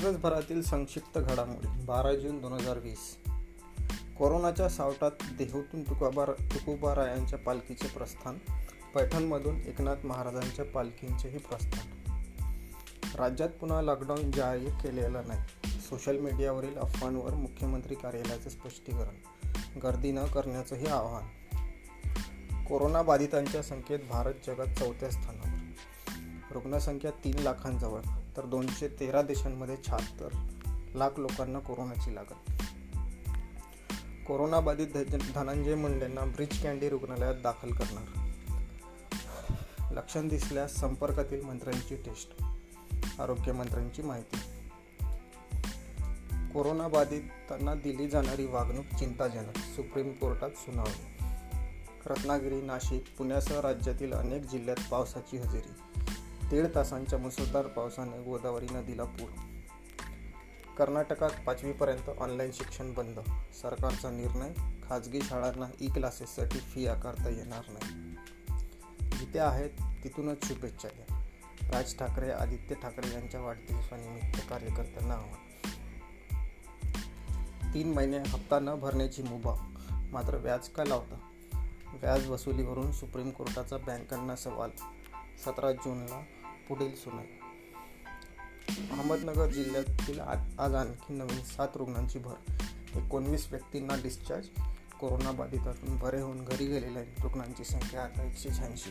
दिवसभरातील संक्षिप्त घडामोडी बारा जून दोन हजार वीस. कोरोनाच्या सावटात देहूतून तुकोबार तुकोबारायांच्या पालखीचे प्रस्थान पैठणमधून एकनाथ महाराजांच्या पालखींचेही प्रस्थान. राज्यात पुन्हा लॉकडाऊन जाहीर केलेला नाही. सोशल मीडियावरील अफवांवर मुख्यमंत्री कार्यालयाचे स्पष्टीकरण गर्दी न करण्याचंही आवाहन. कोरोनाबाधितांच्या संख्येत भारत जगात चौथ्या स्थानावर. रुग्णसंख्या तीन लाखांजवळ. तर दोनशे तेरा देशांमध्ये शहात्तर लाख लोकांना कोरोनाची लागत. कोरोनाबाधित धनंजय मुंडेंना ब्रिज कॅन्डी रुग्णालयात दाखल करणार. लक्षण दिसल्यास संपर्कातील मंत्र्यांची टेस्ट आरोग्यमंत्र्यांची माहिती. कोरोनाबाधितांना दिली जाणारी वागणूक चिंताजनक सुप्रीम कोर्टात सुनावणी. रत्नागिरी नाशिक पुण्यासह राज्यातील अनेक जिल्ह्यात पावसाची हजेरी. दीड तासांच्या मुसळधार पावसाने गोदावरी नदीला पूर. कर्नाटकात पाचवीपर्यंत ऑनलाईन शिक्षण बंद. सरकारचा निर्णय खाजगी शाळांना ई क्लासेससाठी फी आकारता येणार नाही. जिथे आहेत तिथूनच शुभेच्छा द्या. राज ठाकरे आदित्य ठाकरे यांच्या वाढदिवसानिमित्त कार्यकर्त्यांना आव्हान. तीन महिने हप्ता न भरण्याची मुभा. मात्र व्याज का लावता? व्याज वसुलीवरून सुप्रीम कोर्टाचा बँकांना सवाल. सतरा जूनला पुढील सुनाई. अहमदनगर जिल्ह्यातील आज आणखी नवीन सात रुग्णांची भर. एकोणवीस व्यक्तींना डिस्चार्ज कोरोनाबाधितातून बरे होऊन घरी गेलेल्या रुग्णांची संख्या आता एकशे शहाऐंशी.